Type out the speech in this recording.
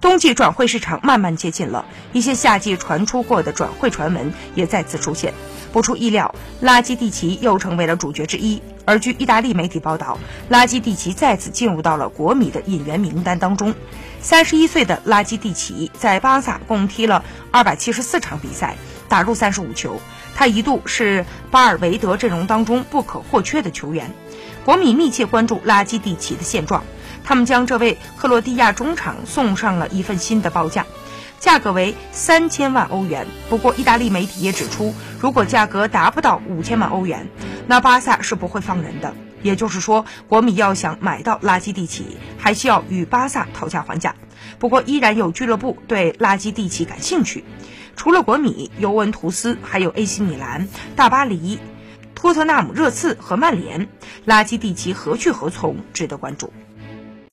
冬季转会市场慢慢接近了，一些夏季传出过的转会传闻也再次出现。不出意料，拉基蒂奇又成为了主角之一。而据意大利媒体报道，拉基蒂奇再次进入到了国米的引援名单当中。三十一岁的拉基蒂奇在巴萨共踢了二百七十四场比赛，打入三十五球。他一度是巴尔韦德阵容当中不可或缺的球员。国米密切关注拉基蒂奇的现状。他们将这位克罗地亚中场送上了一份新的报价，价格为三千万欧元。不过，意大利媒体也指出，如果价格达不到五千万欧元，那巴萨是不会放人的。也就是说，国米要想买到拉基蒂奇，还需要与巴萨讨价还价。不过，依然有俱乐部对拉基蒂奇感兴趣，除了国米、尤文图斯，还有 AC 米兰、大巴黎、托特纳姆热刺和曼联。拉基蒂奇何去何从，值得关注。